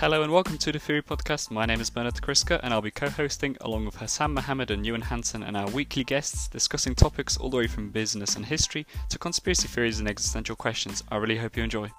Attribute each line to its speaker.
Speaker 1: Hello and welcome to the Theory Podcast. My name is Bernard Kriska and I'll be co hosting along with Hassan Mohammed and Ewan Hansen and our weekly guests discussing topics all the way from business and history to conspiracy theories and existential questions. I really hope you enjoy.